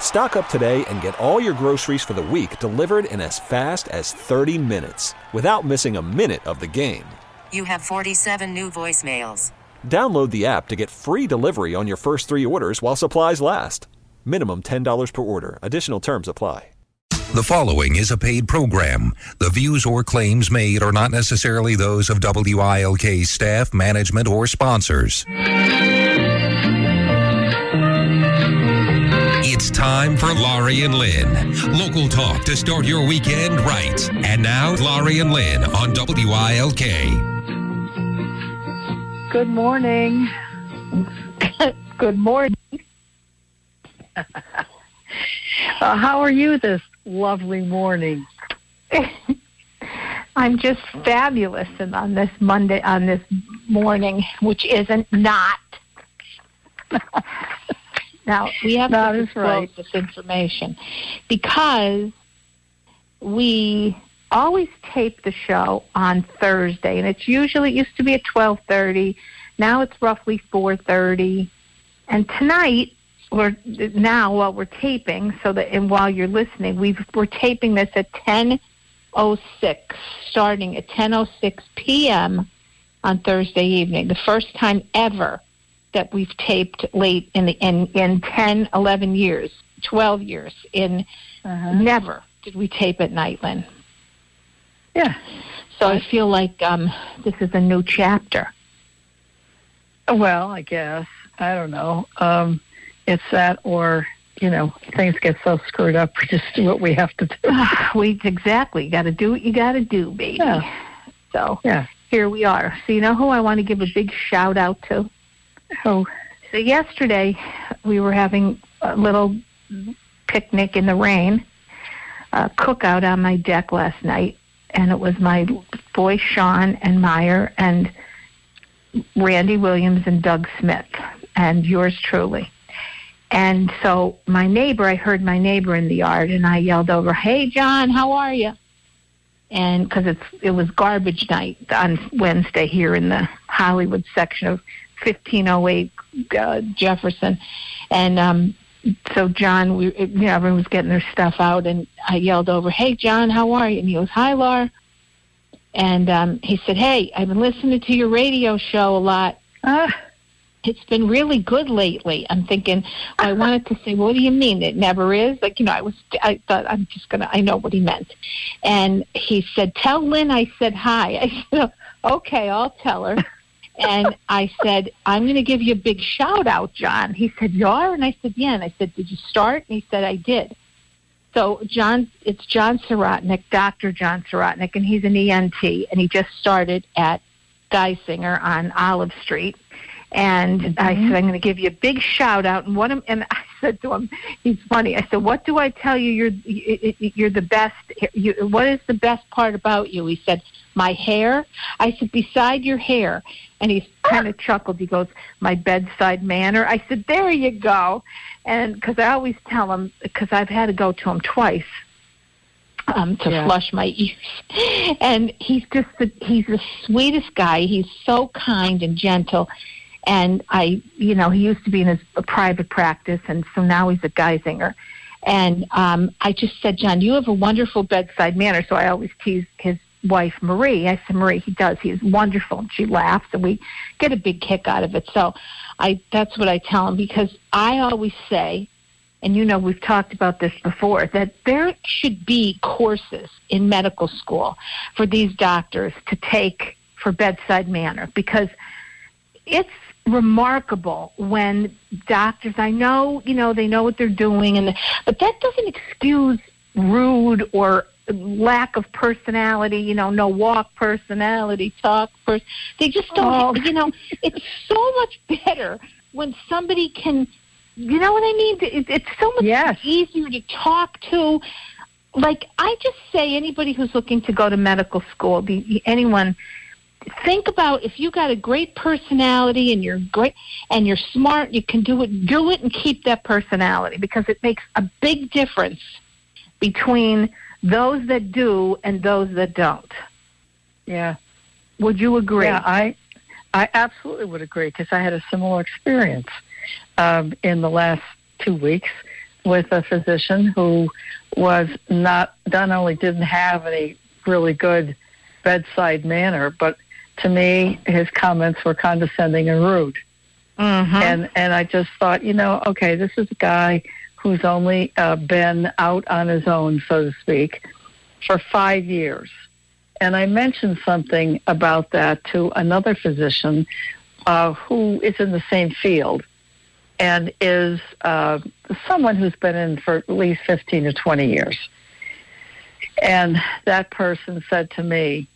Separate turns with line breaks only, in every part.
Stock up today and get all your groceries for the week delivered in as fast as 30 minutes without missing a minute of the game.
You have 47 new voicemails.
Download the app to get free delivery on your first three orders while supplies last. Minimum $10 per order. Additional terms apply.
The following is a paid program. The views or claims made are not necessarily those of WILK staff, management, or sponsors. It's time for Laurie and Lynn. Local talk to start your weekend right. And now, Laurie and Lynn on WILK.
Good morning. Good morning. uh, how are you this lovely morning?
I'm just fabulous and on this Monday on this morning, which isn't not. Now we have
That
to
is
disclose
right.
this information because we always tape the show on Thursday, and it's usually it used to be at twelve thirty. Now it's roughly four thirty, and tonight we're now while we're taping, so that and while you're listening, we've, we're taping this at ten oh six, starting at ten oh six p.m. on Thursday evening. The first time ever that we've taped late in the in in 10, 11 years, twelve years. In
Uh-huh.
never did we tape at night, Lynn.
Yeah.
So I feel like um, this is a new chapter.
Well, I guess. I don't know. Um, it's that or, you know, things get so screwed up, we just do what we have to do.
we exactly got to do what you got to do, baby.
Yeah.
So
Yeah.
here we are. So you know who I want to give a big shout out to?
Oh,
So yesterday we were having a little picnic in the rain, a cookout on my deck last night, and it was my boy Sean and Meyer and Randy Williams and Doug Smith and yours truly. And so my neighbor, I heard my neighbor in the yard, and I yelled over, "Hey, John, how are you?" And because it's it was garbage night on Wednesday here in the Hollywood section of 1508 uh, Jefferson, and um, so John, we you know everyone was getting their stuff out, and I yelled over, "Hey, John, how are you?" And he goes, "Hi, Laura." And um, he said, "Hey, I've been listening to your radio show a lot.
ah,
It's been really good lately." I'm thinking, I wanted to say, "What do you mean? It never is." Like you know, I was, I thought I'm just gonna, I know what he meant. And he said, "Tell Lynn I said hi." I said, "Okay, I'll tell her." And I said, I'm going to give you a big shout out, John. He said, You are? And I said, Yeah. And I said, Did you start? And he said, I did. So, John, it's John Sirotnik, Dr. John Sirotnik, and he's an ENT, and he just started at Geisinger on Olive Street. And I said, mm-hmm. I'm going to give you a big shout out. And what am, and I said to him, he's funny. I said, what do I tell you? You're you- you're the best. You, what is the best part about you? He said, my hair. I said, beside your hair. And he kind of chuckled. He goes, my bedside manner. I said, there you go. And because I always tell him, because I've had to go to him twice um, to
Yeah.
flush my ears. And he's just the, he's the sweetest guy. He's so kind and gentle. And I, you know, he used to be in his a private practice, and so now he's a Geisinger. And um, I just said, John, you have a wonderful bedside manner. So I always tease his wife, Marie. I said, Marie, he does. He is wonderful. And she laughs, and we get a big kick out of it. So I, that's what I tell him because I always say, and you know we've talked about this before, that there should be courses in medical school for these doctors to take for bedside manner because it's remarkable when doctors I know, you know, they know what they're doing and but that doesn't excuse rude or lack of personality, you know, no walk personality, talk person. They just don't,
Oh.
you know, it's so much better when somebody can, you know what I mean? It, it's so much
Yes.
easier to talk to. Like I just say, anybody who's looking to go to medical school, the, anyone, think about if you got a great personality and you're great and you're smart, you can do it. Do it and keep that personality because it makes a big difference between those that do and those that don't.
Yeah.
Would you agree?
Yeah, I, I absolutely would agree because I had a similar experience um, in the last two weeks with a physician who was not not only didn't have any really good bedside manner, but to me his comments were condescending and rude.
Mhm.
And and I just thought, you know, okay, this is a guy who's only uh, been out on his own, so to speak, for five years. And I mentioned something about that to another physician uh, who is in the same field and is uh, someone who's been in for at least 15 to 20 years. And that person said to me,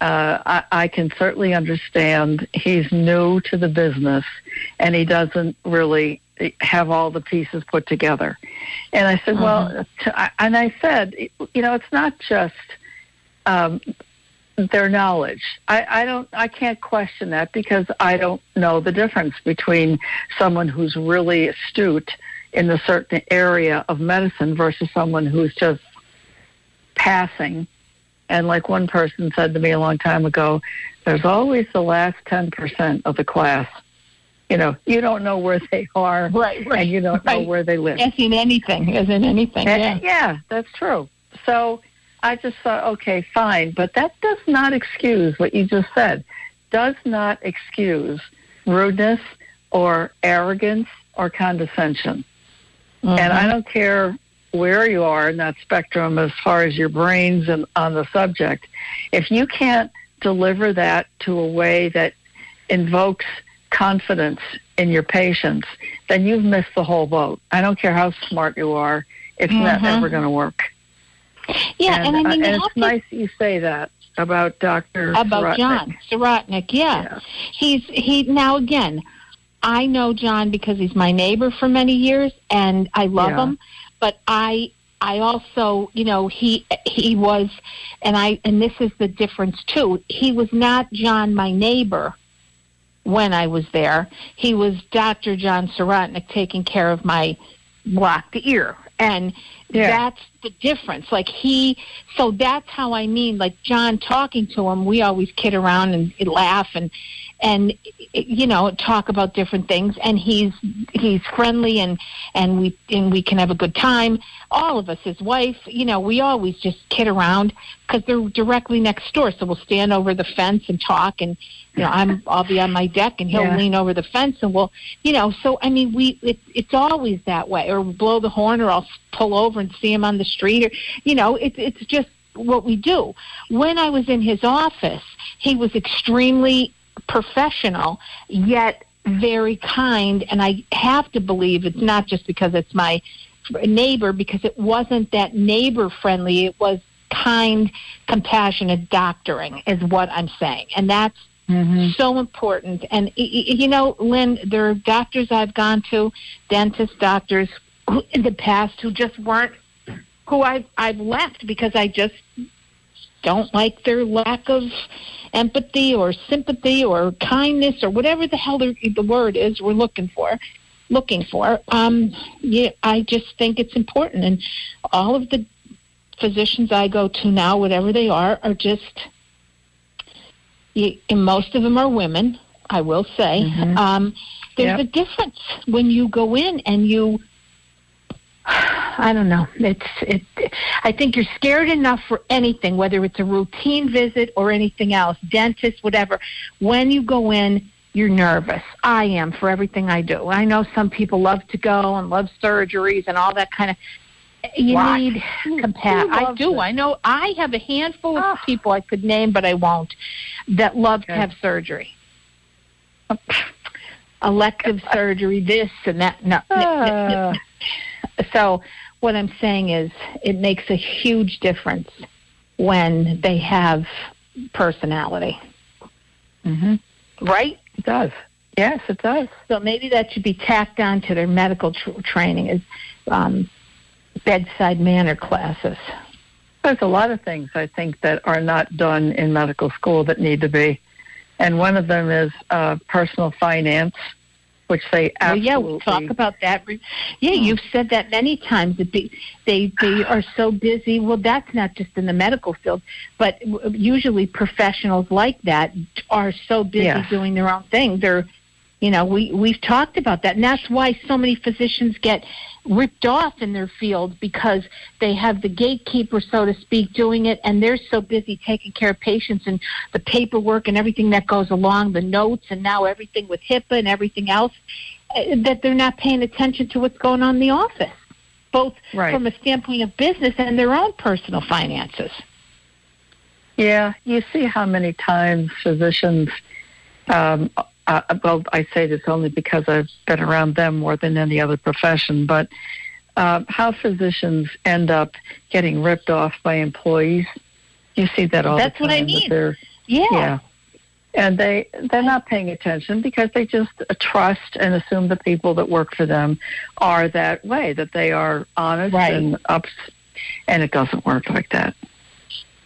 uh, I, I can certainly understand he's new to the business and he doesn't really have all the pieces put together. And I said, well, to, I- and I said, you know, it's not just um, their knowledge. I, I don't, I can't question that because I don't know the difference between someone who's really astute in a certain area of medicine versus someone who's just passing. And like one person said to me a long time ago, there's always the last 10% of the class. You know, you don't know where they are
Right, right,
and you don't know where they live.
As in anything, as in anything.
And-
Yeah.
yeah, that's true. So I just thought, okay, fine, but that does not excuse what you just said. Does not excuse rudeness or arrogance or condescension. And
Mm-hmm.
I don't care where you are in that spectrum as far as your brains and on the subject. If you can't deliver that to a way that invokes confidence in your patients, then you've missed the whole boat. I don't care how smart you are. It's not
Mhm.
ever going to work.
Yeah, and, I mean,
uh, and it's
to
nice that you say that about Dr.
about
Sirotnik.
John Sirotnik. Yeah.
Yeah.
he's he now again. I know John because he's my neighbor for many years, and I love
Yeah.
him. But I I also you know he he was, and I and this is the difference too. He was not John my neighbor when I was there. He was Dr. John Sirotnik taking care of my blocked ear. And
Yeah.
that's the difference. Like he, so that's how I mean. Like John talking to him, we always kid around and laugh and and you know talk about different things. And he's he's friendly and and we and we can have a good time. All of us, his wife, you know, we always just kid around because they're directly next door. So we'll stand over the fence and talk. And you know, I'm I'll be on my deck and he'll
Yeah.
lean over the fence and we'll you know. So I mean, we it, it's always that way. Or blow the horn, or I'll pull over and see him on the street, or you know, it's it's just what we do. When I was in his office, he was extremely professional, yet very kind. And I have to believe it's not just because it's my neighbor, because it wasn't that neighbor friendly. It was kind, compassionate doctoring, is what I'm saying. And that's mm-hmm. so important. And, you know, Lynn, there are doctors I've gone to, dentist doctors who, in the past who just weren't, who I've, I've left because I just don't like their lack of empathy or sympathy or kindness or whatever the hell the, the word is we're looking for looking for. Um yeah i just think it's important. And all of the physicians i go to now whatever they are are just y- and most of them are women i will say. Um there's a difference when you go in and you I don't know. It's it. I think you're scared enough for anything, whether it's a routine visit or anything else, dentist, whatever. When you go in, you're nervous. I am for everything I do. I know some people love to go and love surgeries and all that kind of. You
What?
need compassion. I do. I know. I have a handful of
Ah.
people I could name, but I won't. That love to have surgery. elective surgery, this and that. No, no, no, no. So what I'm saying is, it makes a huge difference when they have personality,
mhm.
right?
It does. Yes, it does.
So maybe that should be tacked on to their medical tr- training as um, bedside manner classes.
There's a lot of things I think that are not done in medical school that need to be, and one of them is uh, personal finance, which they
Well, yeah, we'll talk about that. Yeah, you've said that many times. They they are so busy. Well, that's not just in the medical field, but usually professionals like that are so busy
Yes.
doing their own thing. They're, you know, we we've talked about that, and that's why so many physicians get ripped off in their field because they have the gatekeeper, so to speak, doing it, and they're so busy taking care of patients and the paperwork and everything that goes along, the notes, and now everything with HIPAA and everything else, uh, that they're not paying attention to what's going on in the office, both
Right.
from a standpoint of business and their own personal finances.
Yeah, you see how many times physicians. Um, uh, well, I say this only because I've been around them more than any other profession, but uh, how physicians end up getting ripped off by employees. You see that all
That's
the time.
That's what I
that
mean. Yeah.
Yeah. And they they're not paying attention because they just trust and assume the people that work for them are that way, that they are honest
Right.
and up, and it doesn't work like that.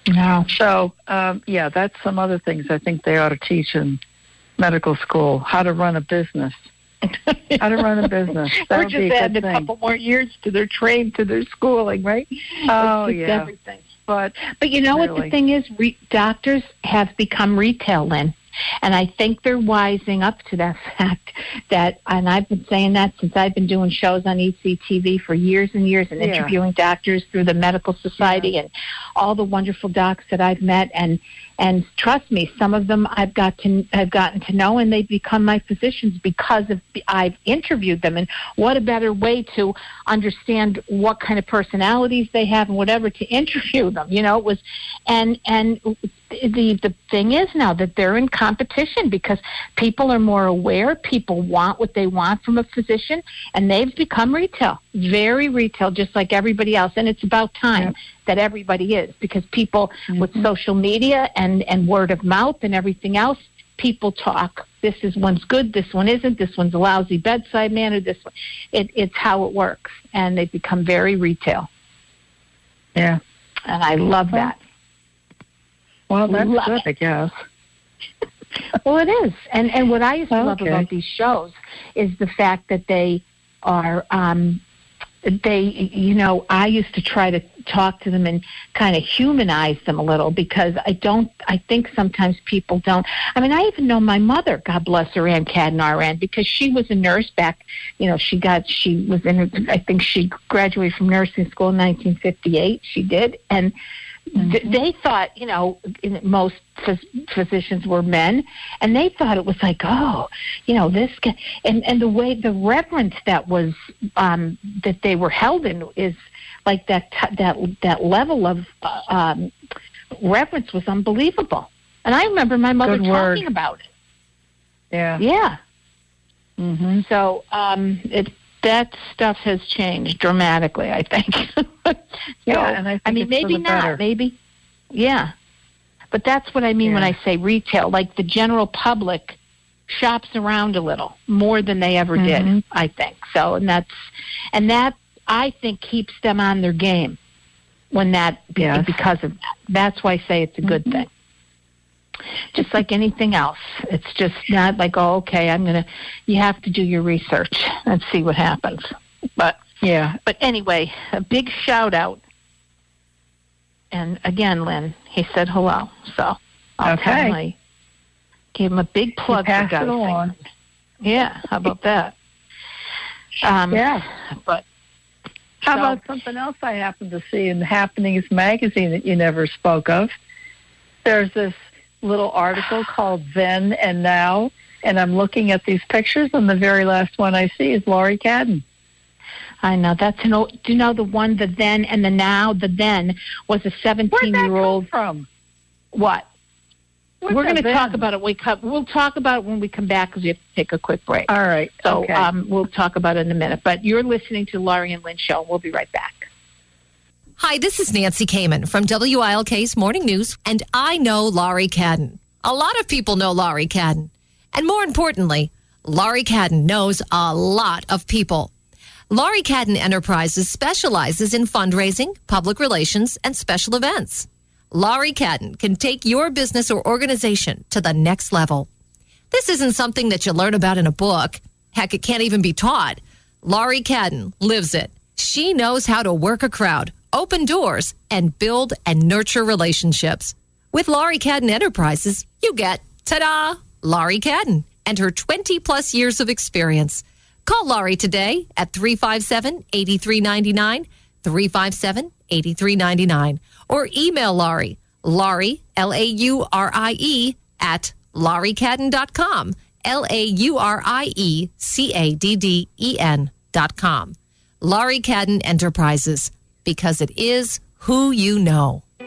No.
So um, yeah, that's some other things I think they ought to teach in medical school. How to run a business. How to run a business. That
We're
would be
just
a
adding a
thing.
couple more years to their train, to their schooling, right?
Oh yeah.
everything.
But
But you know what the thing is? Re- doctors have become retail, Lynn. And I think they're wising up to that fact that, and I've been saying that since I've been doing shows on E ECTV for years and years and
Yeah.
interviewing doctors through the medical society and all the wonderful docs that I've met. And, and trust me, some of them I've got to, I've gotten to know and they've become my physicians because of, I've interviewed them. And what a better way to understand what kind of personalities they have and whatever to interview them. You know, it was, and, and the the thing is now that they're in competition because people are more aware. People want what they want from a physician, and they've become retail, very retail, just like everybody else. And it's about time
Yep.
that everybody is because people mm-hmm. with social media and and word of mouth and everything else, people talk. This is one's good. This one isn't. This one's a lousy bedside manner. This one, it, it's how it works, and they've become very retail,
yeah.
and I love that.
Well, that's
Love
good, I guess.
Well, it is, and and what I used to love about these shows is the fact that they are. um they, you know, I used to try to talk to them and kind of humanize them a little because I don't, I think sometimes people don't. I mean, I even know my mother, God bless her, Ann Cadnar Ann, because she was a nurse back, you know, she got, she was in, I think she graduated from nursing school in 1958. She did. And th- they thought, you know, most phys- physicians were men, and they thought it was like, oh, you know, this guy, and and the way the reverence that was um, that they were held in is like that t- that that level of uh, um, reverence was unbelievable. And I remember my mother
Good word.
talking about it.
Yeah.
Yeah.
hmm
So um, it that stuff has changed dramatically. I think.
Yeah,
So,
and I think
I mean, maybe not.
better.
Maybe, yeah. But that's what I mean when I say retail. Like the general public shops around a little more than they ever did.
Mhm.
I think so, and that's and that I think keeps them on their game when that
Yes.
because of that. That's why I say it's a good
Mhm.
thing. Just like anything else, it's just not like oh, okay, I'm gonna. You have to do your research and see what happens. But
Yeah.
but anyway, a big shout out. And again, Lynn, he said hello. So I'll
Okay.
tell him I gave him a big plug for God's sake. Yeah, how about that? Um,
Yeah.
But
How
So-
about something else I happened to see in the Happenings magazine that you never spoke of? There's this little article called Then and Now, and I'm looking at these pictures, and the very last one I see is Laurie Cadden.
I know that's an old. Do you know the one, the then and the now? The then was a
Where'd that
17 year
come
old.
from?
What?
What's
We're going to talk about it. We come, we'll talk about it when we come back because we have to take a quick break.
All right.
So
okay.
um, we'll talk about it in a minute. But you're listening to Laurie and Lynn Show. We'll be right back.
Hi, this is Nancy Kamen from WILK's Morning News, and I know Laurie Cadden. A lot of people know Laurie Cadden. And more importantly, Laurie Cadden knows a lot of people. Laurie Cadden Enterprises specializes in fundraising, public relations, and special events. Laurie Cadden can take your business or organization to the next level. This isn't something that you learn about in a book. Heck, it can't even be taught. Laurie Cadden lives it. She knows how to work a crowd, open doors, and build and nurture relationships. With Laurie Cadden Enterprises, you get, ta-da, Laurie Cadden and her 20 plus years of experience. Call Laurie today at 357 8399, 357 8399, or email Laurie, Laurie, L A U R I E, at lauriecadden.com, L A U R I E C A D D E N dot com. Laurie Cadden Enterprises, because it is who you know.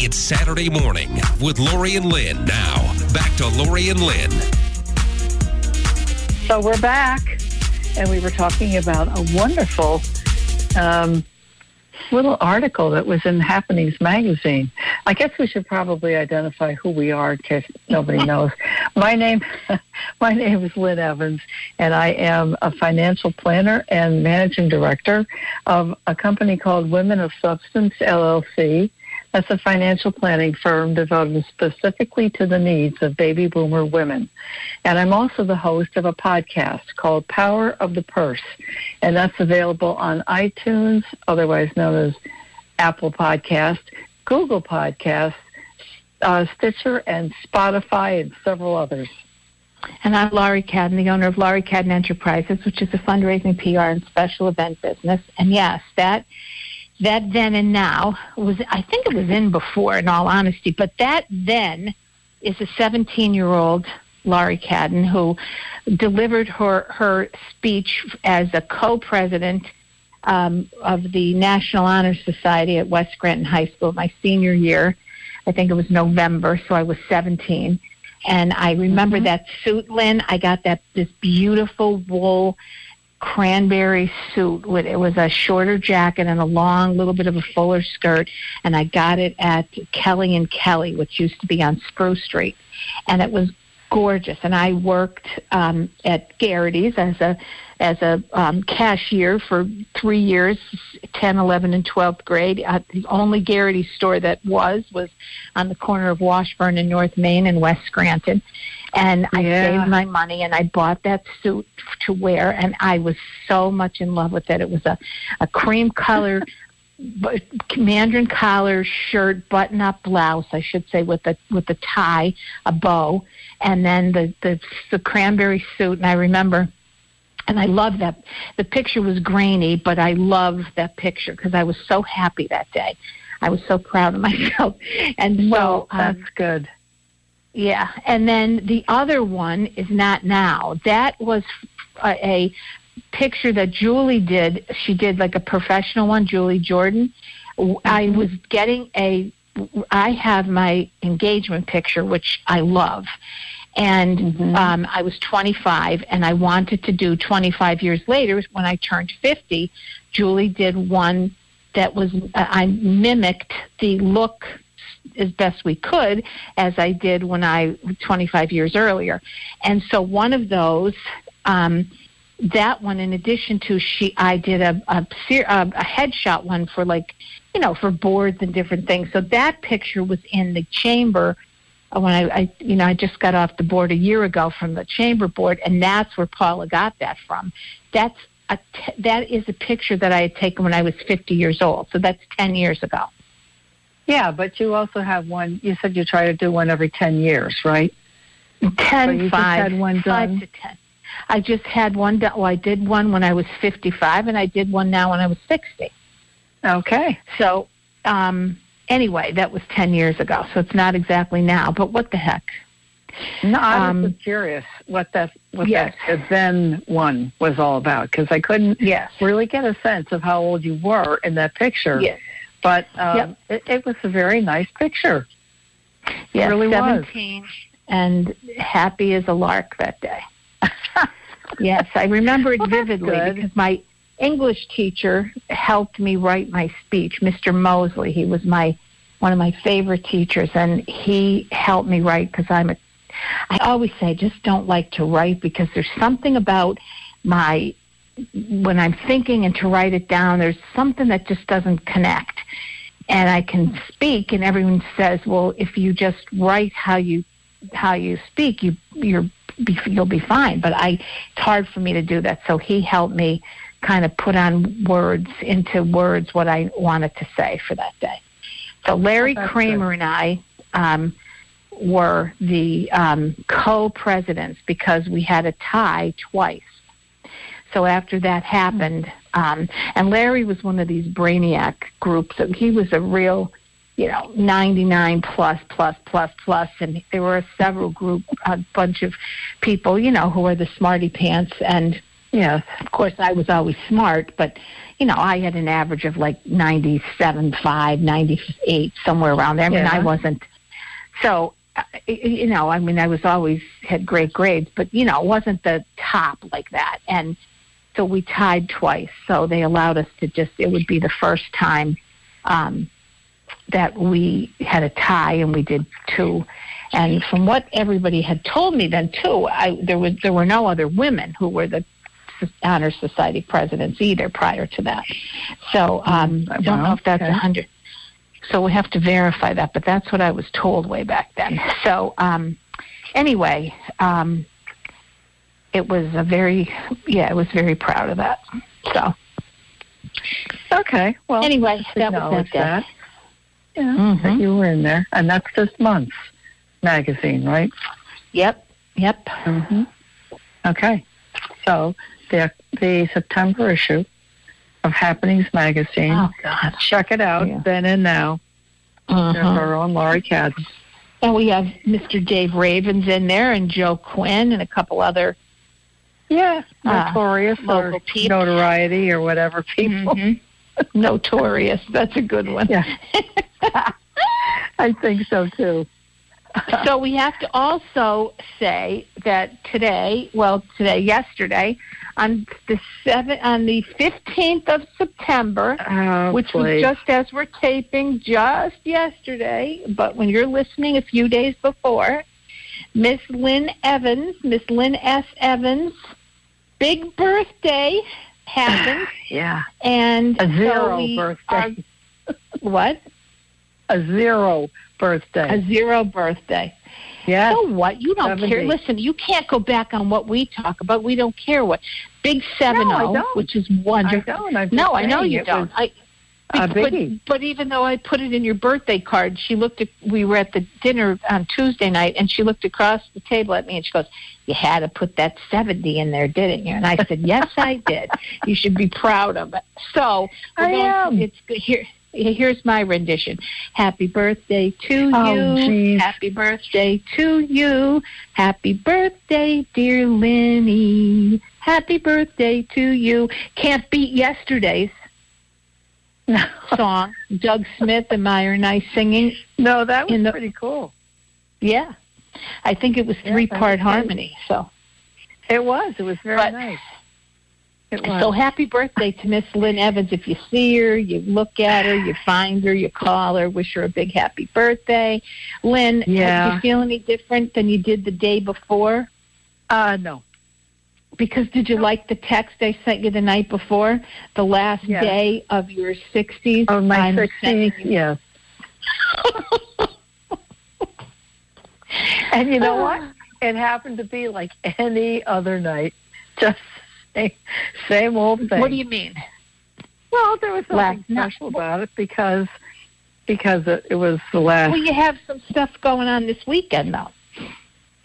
It's Saturday morning with Laurie and Lynn. Now, back to Laurie and Lynn.
So we're back, and we were talking about a wonderful um, little article that was in Happenings magazine. I guess we should probably identify who we are in case nobody knows. My name, my name is Lynn Evans, and I am a financial planner and managing director of a company called Women of Substance LLC. That's a financial planning firm devoted specifically to the needs of baby boomer women. And I'm also the host of a podcast called Power of the Purse. And that's available on iTunes, otherwise known as Apple Podcast, Google Podcast, uh, Stitcher, and Spotify, and several others.
And I'm Laurie Cadden, the owner of Laurie Cadden Enterprises, which is a fundraising PR and special event business. And yes, that that then and now was I think it was in before in all honesty, but that then is a 17 year old Laurie Cadden who delivered her her speech as a co-president um, of the National Honor Society at West Scranton High School my senior year. I think it was November, so I was 17. And I remember that suit, Lynn. I got that this beautiful wool cranberry suit with it was a shorter jacket and a long little bit of a fuller skirt and I got it at Kelly and Kelly which used to be on Spruce Street and it was gorgeous and I worked um at Gerrity's as a as a um, cashier for three years, 10, 11, and 12th grade. Uh, the only Garrity store that was was on the corner of Washburn and North Main and West Scranton. And I
Yeah.
saved my money and I bought that suit to wear, and I was so much in love with it. It was a, a cream color. Mandarin collar shirt, button up blouse, I should say, with a with a tie, a bow, and then the the, the cranberry suit. And I remember and I love that. The picture was grainy, but I love that picture because I was so happy that day. I was so proud of myself, and so
Well,
um,
that's good.
Yeah, and then the other one is not now. That was a, a picture that Julie did. She did like a professional one, Julie Jordan. I mm-hmm. was getting a. I have my engagement picture, which I love, and mm-hmm. um, I was 25, and I wanted to do 25 years later when I turned 50. Julie did one that was uh, I mimicked the look as best we could as I did when I 25 years earlier. And so one of those um that one in addition to she I did a a, a headshot one for like you know for boards and different things. So that picture was in the chamber uh, when I, I you know I just got off the board a year ago from the chamber board and that's where Paula got that from. That's a t- that is a picture that I had taken when I was 50 years old. So that's 10 years ago.
Yeah, but you also have one. You said you try to do one every ten years, right?
10,
So
five,
had one
five to 10. I just had one done. Well, I did one when I was 55, and I did one now when I was 60.
Okay.
So, um, anyway, that was 10 years ago. So it's not exactly now, but what the heck?
No, I was
Um,
curious what that what
Yes.
that then one was all about because I couldn't
Yes.
really get a sense of how old you were in that picture.
Yes.
But um,
Yep.
it, it was a very nice picture.
Yes,
really was.
17 and happy as a lark that day. yes, I remember it
Well,
vividly because my English teacher helped me write my speech, Mr. Mosley. He was my one of my favorite teachers and he helped me write because I'm a I always say I just don't like to write because there's something about my when I'm thinking and to write it down there's something that just doesn't connect and I can speak and everyone says well if you just write how you how you speak you you're be, you'll be fine. But I it's hard for me to do that. So he helped me kind of put on words into words what I wanted to say for that day. So Larry
Oh,
Kramer and I um were the um, co-presidents because we had a tie twice. So after that happened, um, and Larry was one of these brainiac groups. So he was a real, you know, 99 plus, plus, plus, plus, plus, and there were several group, a bunch of people, you know, who were the smarty pants. And
Yes.
of course, I was always smart, but you know, I had an average of like 97, 5, 98, somewhere around there. I mean,
Yeah.
I wasn't so uh, you know i mean i was always had great grades but you know it wasn't the top like that and so we tied twice so they allowed us to just it would be the first time um that we had a tie and we did two and from what everybody had told me then too i there was there were no other women who were the honor society presidents either prior to that so um i don't know if that's a
Okay.
hundred so we have to verify that, but that's what I was told way back then. So um, anyway, um, it was a very, yeah, I was very proud of that. So
Okay. Well,
anyway, that was that
that. Yeah,
Mhm.
that you were in there, and that's this month's magazine, right?
Yep, yep.
hmm Okay. So the the September issue of Happenings magazine.
Oh God.
Check it out.
Yeah.
Then and now. There's
Mhm.
our own Laurie Cadden.
And we have Mr. Dave Ravens in there, and Joe Quinn, and a couple other.
Yeah,
Uh,
notorious or
local peeps.
notoriety or whatever people.
Mhm. Notorious. That's a good one.
Yeah. I think so too.
so we have to also say that today, well, today, yesterday, on the seven, on the fifteenth of September,
Oh,
which was just as we're taping just yesterday, but when you're listening a few days before, Miss Lynn Evans, Miss Lynn S. Evans, big birthday happened,
yeah,
and
a zero
we
birthday.
are- what?
a zero birthday.
A zero birthday.
Yeah.
So what? You don't
70.
care. Listen, you can't go back on what we talk about. We don't care what. Big seven
oh, No,
zero, which is
I
wonderful.
don't. I'm
No, I know you don't.
was
I, but, but even though I put it in your birthday card, she looked at. We were at the dinner on Tuesday night, and she looked across the table at me, and she goes, "You had to put that seventy in there, didn't you?" And I said, "Yes, I did. You should be proud of it." So
I am.
It's good here. Here's my rendition. Happy birthday to
Oh,
you.
geez.
Happy birthday to you. Happy birthday, dear Lenny. Happy birthday to you. Can't beat yesterday's song. Doug Smith and Meyer and I singing.
no, that was
the-
pretty cool.
Yeah. I think it was three part
was
harmony. So
It was. It was very
But-
nice. It was.
So happy birthday to Miss Lynn Evans. If you see her, you look at her, you find her, you call her, wish her a big happy birthday. Lynn,
Yeah.
do you feel any different than you did the day before?
uh, no.
Because did you like the text I sent you the night before? The last
Yes.
day of your 60s?
Oh, my
I'm
60s,
you-
yes. and you know oh. what? It happened to be like any other night. Just same, same old thing.
What do you mean?
Well, there was nothing
Last night.
special about it because because it, it was the last.
Well, you have some stuff going on this weekend, though.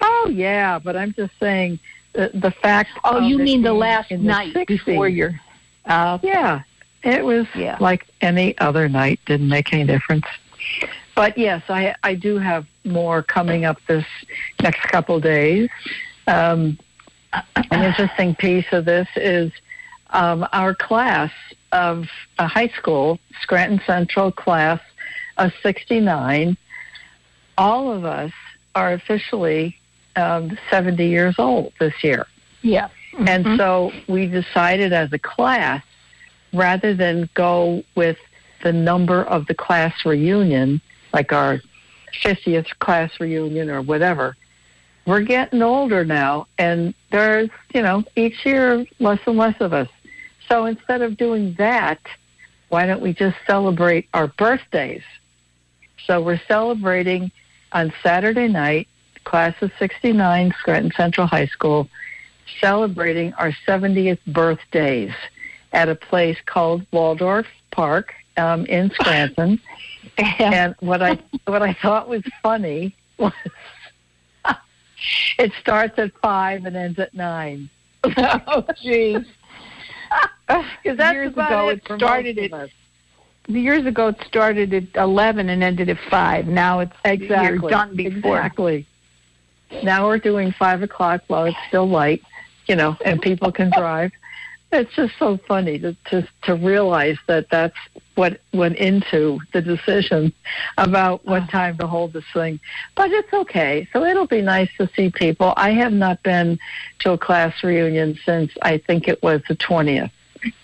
Oh yeah, but I'm just saying the the fact.
Oh, you mean the last
the
night
60s.
before your. Uh,
Yeah, it was
Yeah.
like any other night. Didn't make any difference. But yes, I I do have more coming up this next couple days. Um, an interesting piece of this is um, our class of a high school, Scranton Central class of 69. All of us are officially um, 70 years old this year.
yeah.
And
Mhm.
so we decided as a class, rather than go with the number of the class reunion, like our 50th class reunion or whatever, we're getting older now, and there's, you know, each year less and less of us. So instead of doing that, why don't we just celebrate our birthdays? So we're celebrating on Saturday night, class of 69, Scranton Central High School, celebrating our 70th birthdays at a place called Waldorf Park um, in Scranton. and what I what I thought was funny was it starts at five and ends at nine.
oh, jeez.
Because that's
Years
about
ago,
it
it started at. Years ago, it started at 11 and ended at 5. Now it's
Exactly.
done before.
Exactly. Now we're doing five o'clock while it's still light, you know, and people can drive. It's just so funny to to to realize that that's what went into the decision about what time to hold this thing. But it's okay. So it'll be nice to see people. I have not been to a class reunion since I think it was the twentieth,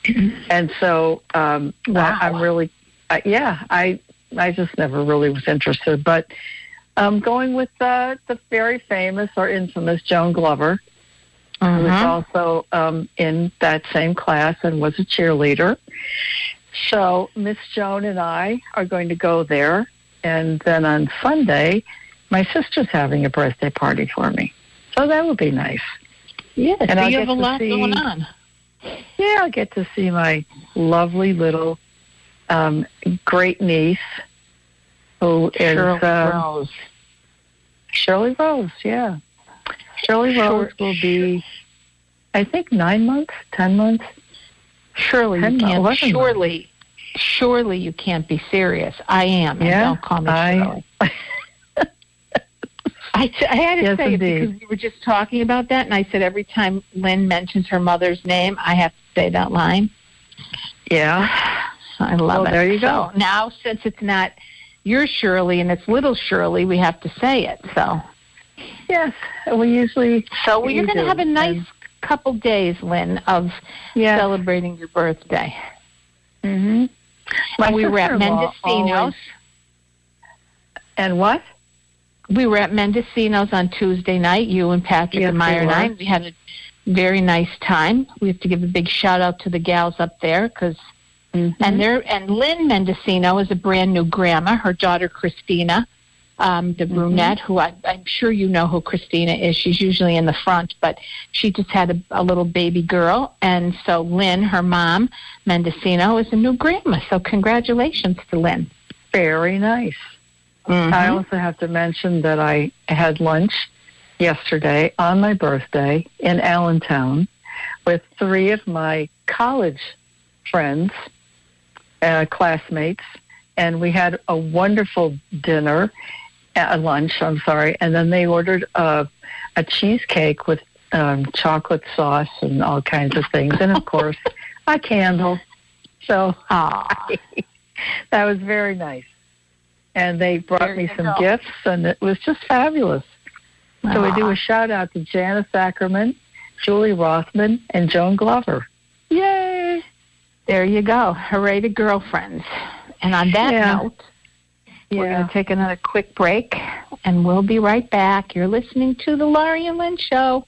and so um,
Wow.
I, I'm really, uh, yeah, I I just never really was interested, but. Um, going with uh, the very famous or infamous Joan Glover, who was
Mhm.
also um, in that same class and was a cheerleader. So Miss Joan and I are going to go there, and then on Sunday, my sister's having a birthday party for me. So that would be nice.
Yeah,
And
so
I'll
you have
get
a
to
lot
see-
going on.
Yeah, I'll get to see my lovely little um, great niece, who is
Shirley
um,
Rose.
Shirley Rose, yeah. Shirley Rose will be, I think, nine months, ten months.
Surely
Ten
you can't.
months,
Surely, surely you can't be serious. I am. and
Yeah,
don't call me
I-
Shirley. I, I had to
Yes,
say
indeed.
it because we were just talking about that, and I said every time Lynn mentions her mother's name, I have to say that line.
Yeah.
I love
Well,
it.
there you go.
So now, since it's not your Shirley and it's little Shirley, we have to say it. So,
Yes. We usually.
so well, you're going to have a nice
and-
couple days, Lynn, of
Yeah.
celebrating your birthday.
Mm-hmm.
and we were at Mendicino's.
And what?
We were at Mendicino's on Tuesday night. You and Patrick
Yes,
and Meyer and I. We had a very nice time. We have to give a big shout out to the gals up there because.
Mm-hmm.
And there, and Lynn Mendicino is a brand new grandma. Her daughter Christina, um, the brunette, who I, I'm sure you know who Christina is. She's usually in the front, but she just had a, a little baby girl, and so Lynn, her mom, Mendicino, is a new grandma. So congratulations to Lynn.
Very nice. I also have to mention that I had lunch yesterday on my birthday in Allentown with three of my college friends, uh, classmates, and we had a wonderful dinner, a lunch. I'm sorry, and then they ordered a, a cheesecake with um, chocolate sauce and all kinds of things, and of course, a candle. So hi that was very nice. And they brought
There
me some
go.
gifts, and it was just fabulous. So we do a shout out to Janice Ackerman, Julie Rothman, and Joan Glover. Yay!
There you go. Hooray to girlfriends. And on that
Yeah.
note, we're going to take another quick break, and we'll be right back. You're listening to the Laurie and Lynn Show.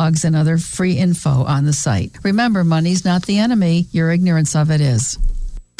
and other free info on the site. Remember, money's not the enemy, your ignorance of it is.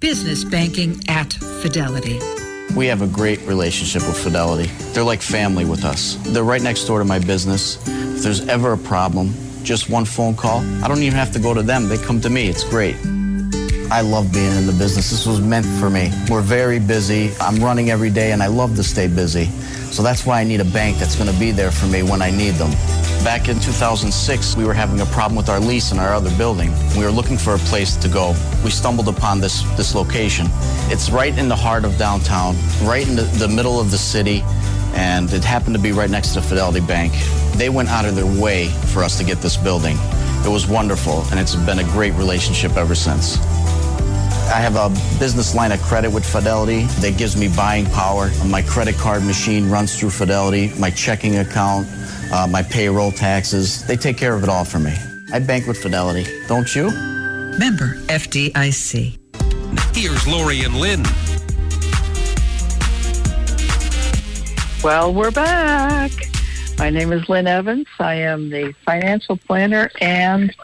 Business banking at Fidelity.
We have a great relationship with Fidelity. They're like family with us. They're right next door to my business. If there's ever a problem, just one phone call, I don't even have to go to them. They come to me. It's great. I love being in the business. This was meant for me. We're very busy. I'm running every day and I love to stay busy. So that's why I need a bank that's going to be there for me when I need them. Back in 2006, we were having a problem with our lease in our other building. We were looking for a place to go. We stumbled upon this, this location. It's right in the heart of downtown, right in the, the middle of the city, and it happened to be right next to Fidelity Bank. They went out of their way for us to get this building. It was wonderful, and it's been a great relationship ever since. I have a business line of credit with Fidelity that gives me buying power. My credit card machine runs through Fidelity, my checking account, uh, my payroll taxes. They take care of it all for me. I bank with Fidelity, don't you?
Member FDIC.
Here's Laurie and Lynn.
Well, we're back. My name is Lynn Evans. I am the financial planner and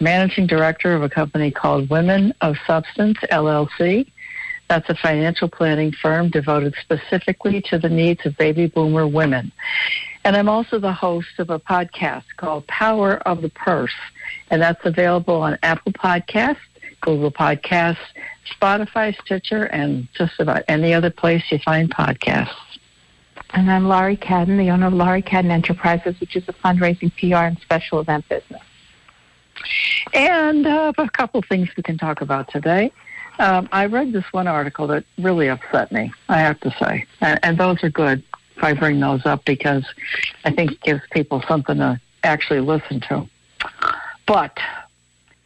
managing director of a company called Women of Substance LLC. That's a financial planning firm devoted specifically to the needs of baby boomer women. And I'm also the host of a podcast called Power of the Purse, and that's available on Apple Podcasts, Google Podcasts, Spotify, Stitcher, and just about any other place you find podcasts.
And I'm Laurie Cadden, the owner of Laurie Cadden Enterprises, which is a fundraising PR and special event business.
And uh, a couple things we can talk about today. Um, I read this one article that really upset me, I have to say. And, and those are good I bring those up because I think it gives people something to actually listen to. But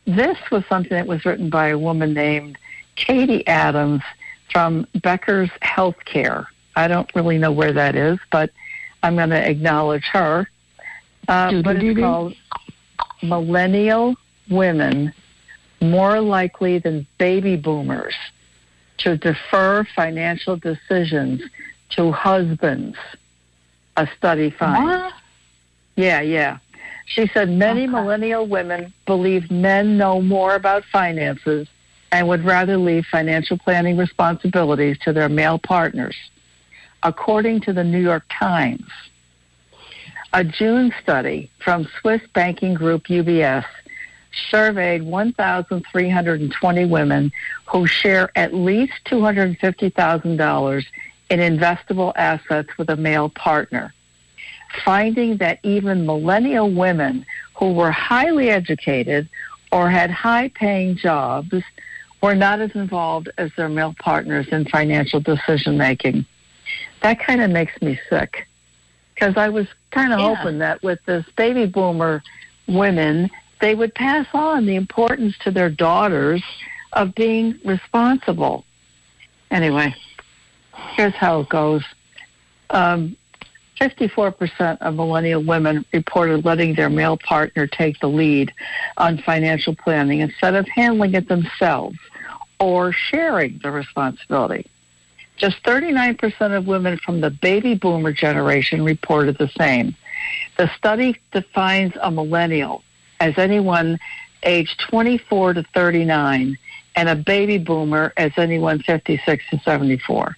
this was something that was written by a woman named Katie Adams from Becker's Healthcare. I don't really know where that is, but I'm going to acknowledge her. Uh, but it's called Millennial Women More Likely Than Baby Boomers to defer financial decisions to husbands. A study finds.
What?
Yeah, yeah. She said many millennial women believe men know more about finances and would rather leave financial planning responsibilities to their male partners. According to the New York Times, a June study from Swiss banking group UBS surveyed 1,320 women who share at least $250,000 in investable assets with a male partner, finding that even millennial women who were highly educated or had high paying jobs were not as involved as their male partners in financial decision making. That kind of makes me sick because I was kind of
Yeah.
hoping that with this baby boomer women, they would pass on the importance to their daughters of being responsible. Anyway, here's how it goes. Um, 54% of millennial women reported letting their male partner take the lead on financial planning instead of handling it themselves or sharing the responsibility. Just 39% of women from the baby boomer generation reported the same. The study defines a millennial as anyone aged 24 to 39 and a baby boomer as anyone 56 to 74.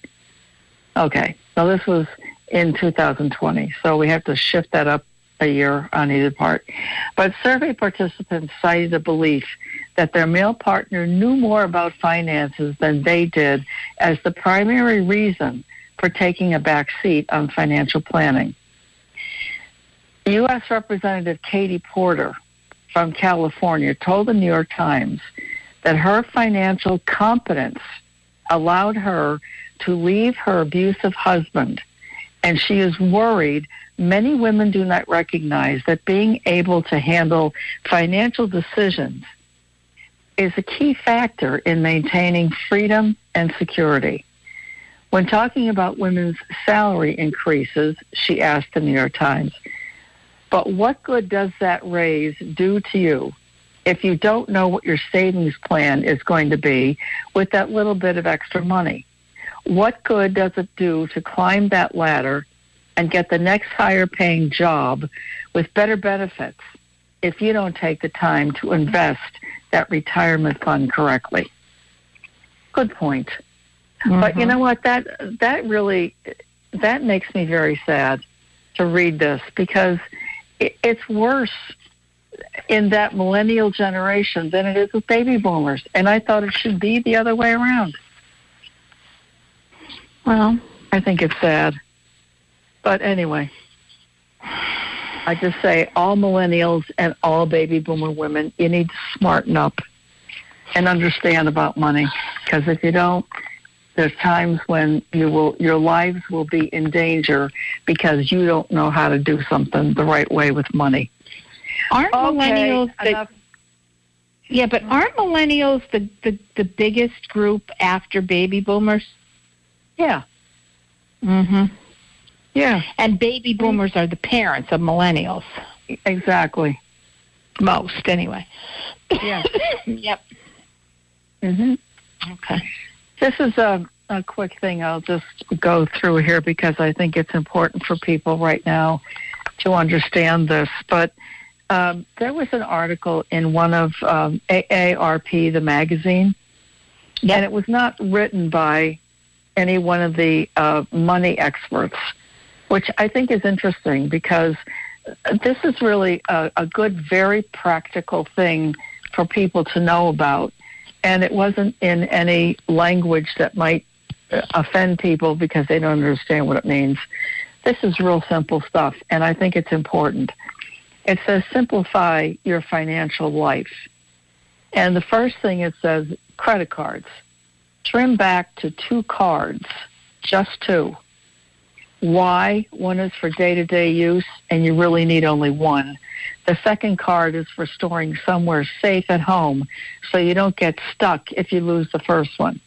Okay, so this was in 2020, so we have to shift that up a year on either part. But survey participants cited a belief that their male partner knew more about finances than they did as the primary reason for taking a back seat on financial planning. U.S. Representative Katie Porter from California told the New York Times that her financial competence allowed her to leave her abusive husband, and she is worried many women do not recognize that being able to handle financial decisions is a key factor in maintaining freedom and security. When talking about women's salary increases, she asked the New York Times, but what good does that raise do to you if you don't know what your savings plan is going to be with that little bit of extra money? What good does it do to climb that ladder and get the next higher paying job with better benefits if you don't take the time to invest that retirement fund correctly? Good point. But you mm-hmm. know what? That that really that makes me very sad to read this because it, it's worse in that millennial generation than it is with baby boomers, and I thought it should be the other way around.
Well,
I think it's sad, but anyway, I just say all millennials and all baby boomer women, you need to smarten up and understand about money because if you don't, there's times when you will your lives will be in danger because you don't know how to do something the right way with money.
Aren't
Okay,
millennials the. Yeah, but aren't millennials the, the, the biggest group after baby boomers?
Yeah.
Mhm.
Yeah.
And baby boomers are the parents of millennials.
Exactly.
Most anyway.
Yeah.
yep.
hmm
Okay.
This is a, a quick thing I'll just go through here because I think it's important for people right now to understand this. But um, there was an article in one of um, AARP, the magazine, and it was not written by any one of the uh, money experts, which I think is interesting because this is really a, a good, very practical thing for people to know about. And it wasn't in any language that might uh, offend people because they don't understand what it means. This is real simple stuff, and I think it's important. It says simplify your financial life. And the first thing it says credit cards. Trim back to two cards, just two. Why? One is for day to day use, and you really need only one. The second card is for storing somewhere safe at home so you don't get stuck if you lose the first one.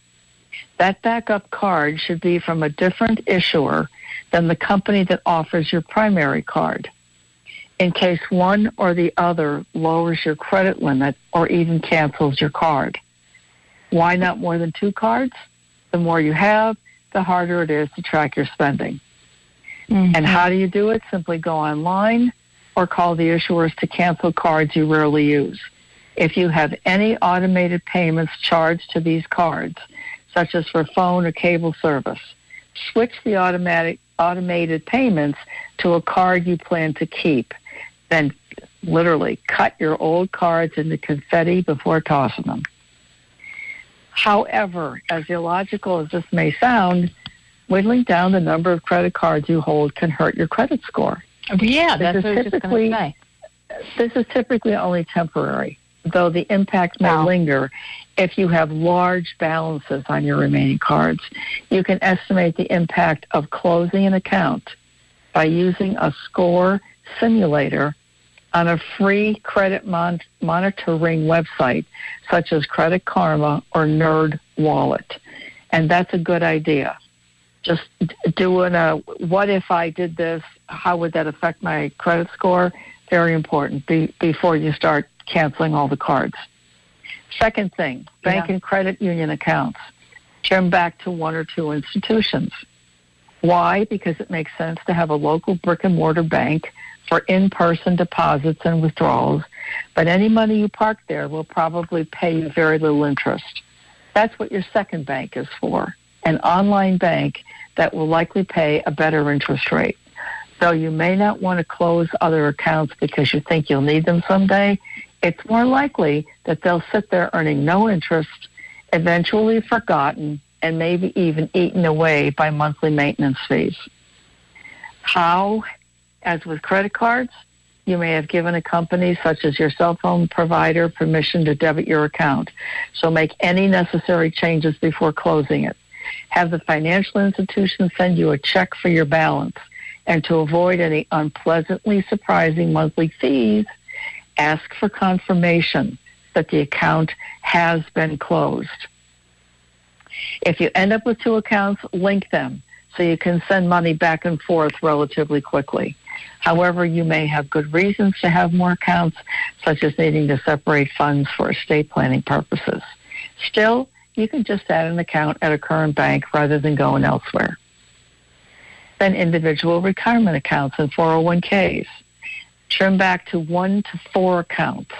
That backup card should be from a different issuer than the company that offers your primary card in case one or the other lowers your credit limit or even cancels your card. Why not more than two cards? The more you have, the harder it is to track your spending. Mm-hmm. And how do you do it? Simply go online or call the issuers to cancel cards you rarely use. If you have any automated payments charged to these cards, such as for phone or cable service, switch the automatic automated payments to a card you plan to keep. Then literally cut your old cards into confetti before tossing them. However, as illogical as this may sound, whittling down the number of credit cards you hold can hurt your credit score.
Oh, yeah,
This
that's
is
what I was just
typically-. This is typically only temporary, though the impact may linger if you have large balances on your remaining cards. You can estimate the impact of closing an account by using a score simulator on a free credit mon- monitoring website such as Credit Karma or Nerd Wallet. And that's a good idea. Just doing a what if I did this? How would that affect my credit score? Very important be, before you start canceling all the cards. Second thing, bank
Yeah.
and credit union accounts. Turn back to one or two institutions. Why? Because it makes sense to have a local brick and mortar bank for in person deposits and withdrawals, but any money you park there will probably pay you very little interest. That's what your second bank is for an online bank that will likely pay a better interest rate. Though you may not want to close other accounts because you think you'll need them someday, it's more likely that they'll sit there earning no interest, eventually forgotten, and maybe even eaten away by monthly maintenance fees. How? As with credit cards, you may have given a company such as your cell phone provider permission to debit your account. So make any necessary changes before closing it. Have the financial institution send you a check for your balance. And to avoid any unpleasantly surprising monthly fees, ask for confirmation that the account has been closed. If you end up with two accounts, link them so you can send money back and forth relatively quickly. However, you may have good reasons to have more accounts, such as needing to separate funds for estate planning purposes. Still, you can just add an account at a current bank rather than going elsewhere. Then individual retirement accounts and 401ks. Trim back to one to four accounts.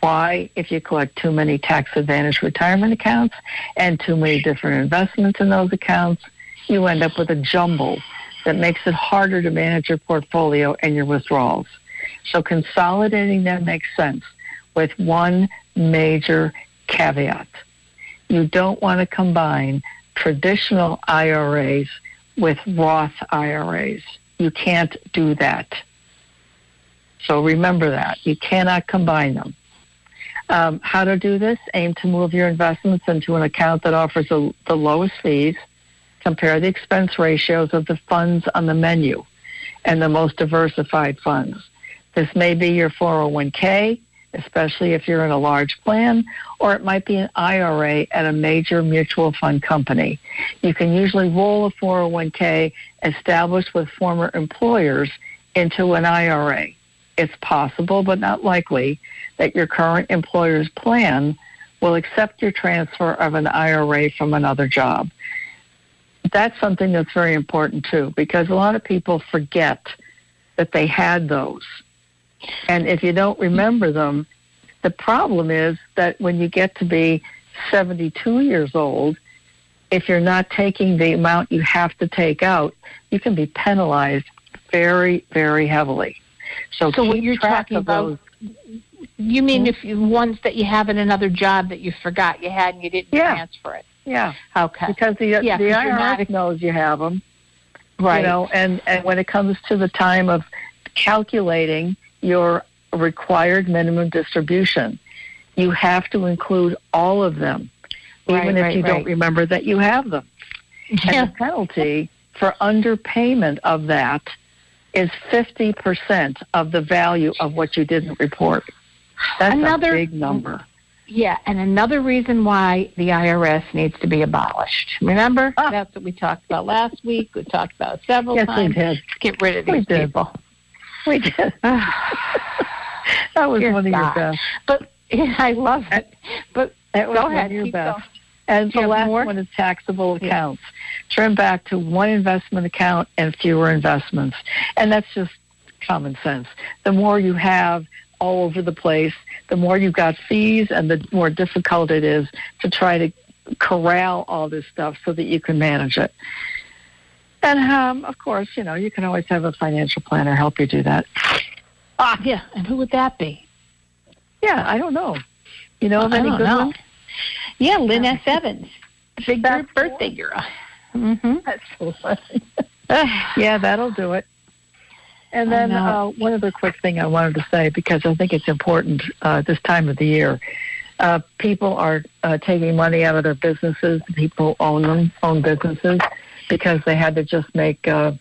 Why? If you collect too many tax advantage retirement accounts and too many different investments in those accounts, you end up with a jumble that makes it harder to manage your portfolio and your withdrawals. So consolidating them makes sense with one major caveat. You don't want to combine traditional IRAs with Roth IRAs. You can't do that. So remember that. You cannot combine them. Um, how to do this? Aim to move your investments into an account that offers a, the lowest fees. Compare the expense ratios of the funds on the menu and the most diversified funds. This may be your 401k, especially if you're in a large plan, or it might be an IRA at a major mutual fund company. You can usually roll a 401k established with former employers into an IRA. It's possible, but not likely, that your current employer's plan will accept your transfer of an IRA from another job. That's something that's very important too, because a lot of people forget that they had those. And if you don't remember them, the problem is that when you get to be 72 years old, if you're not taking the amount you have to take out, you can be penalized very, very heavily. So,
So what
keep
you're
track
talking
of
about-
those.
You mean hmm? if you ones that you have in another job that you forgot you had and you didn't
Yeah.
transfer it?
Yeah.
Okay.
Because the,
Yeah,
the IRS knows you have them.
Right.
You know, and, and when it comes to the time of calculating your required minimum distribution, you have to include all of them,
Right,
even if
right,
you don't remember that you have them.
Yeah.
And the penalty for underpayment of that is 50% of the value of what you didn't report. That's
Another-
a big number.
Yeah, and another reason why the IRS needs to be abolished. Remember? Ah. That's what we talked about last week. We talked about it several
Yes, we
times.
did.
Get rid of
We
these
did.
people.
We did. that was one of your best.
But yeah, I love it. But
That was
go
one
ahead.
of your
keep
best.
going.
And the last
more?
one is taxable accounts. Trim back to one investment account and fewer investments. And that's just common sense. The more you have all over the place, the more you've got fees and the more difficult it is to try to corral all this stuff so that you can manage it. And um, of course, you know, you can always have a financial planner help you do that.
Ah, yeah. And who would that be?
Yeah, I don't know. You know of any good
know.
ones?
Yeah, Lynn S. Evans. Big birthday girl. Mm-hmm.
That's so funny. yeah, that'll do it. And then uh, one other quick thing I wanted to say because I think it's important uh, this time of the year. Uh, people are uh, taking money out of their businesses. People own them, own businesses, because they had to just make, uh,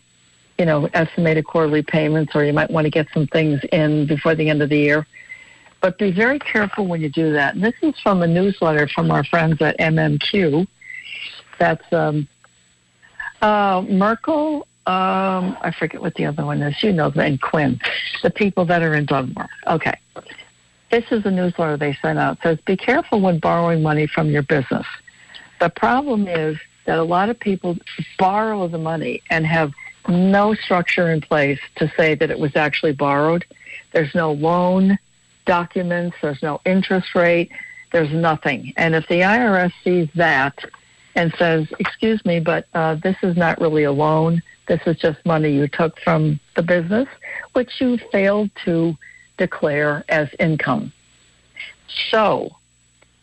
you know, estimated quarterly payments, or you might want to get some things in before the end of the year. But be very careful when you do that. And this is from a newsletter from our friends at MMQ. That's um, uh, Merkel. Um, I forget what the other one is. You know, and Quinn, the people that are in Dunmore. Okay. This is a newsletter they sent out. It says, be careful when borrowing money from your business. The problem is that a lot of people borrow the money and have no structure in place to say that it was actually borrowed. There's no loan documents, there's no interest rate, there's nothing. And if the IRS sees that and says, excuse me, but uh, this is not really a loan, this is just money you took from the business, which you failed to declare as income. So,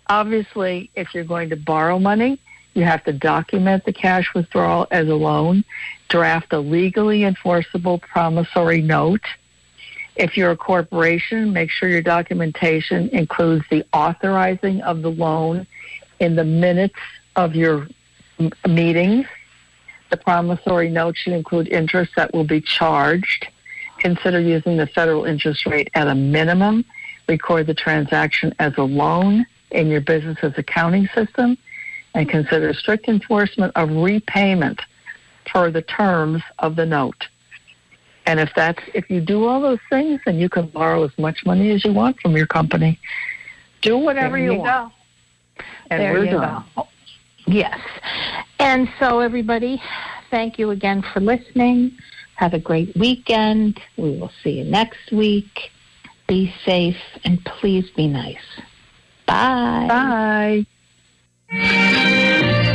obviously, if you're going to borrow money, you have to document the cash withdrawal as a loan, draft a legally enforceable promissory note. If you're a corporation, make sure your documentation includes the authorizing of the loan in the minutes of your meetings. The promissory note should include interest that will be charged. Consider using the federal interest rate at a minimum. Record the transaction as a loan in your business's accounting system and consider strict enforcement of repayment per the terms of the note. And if that's if you do all those things, then you can borrow as much money as you want from your company. Do whatever
There
you,
you
want. And
There
we're
you
done.
go. Yes. And so, everybody, thank you again for listening. Have a great weekend. We will see you next week. Be safe and please be nice. Bye.
Bye.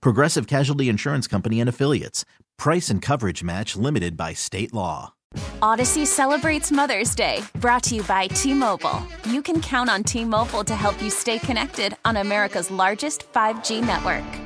Progressive Casualty Insurance Company and Affiliates. Price and coverage match limited by state law.
Audacy celebrates Mother's Day, brought to you by T Mobile. You can count on T Mobile to help you stay connected on America's largest 5G network.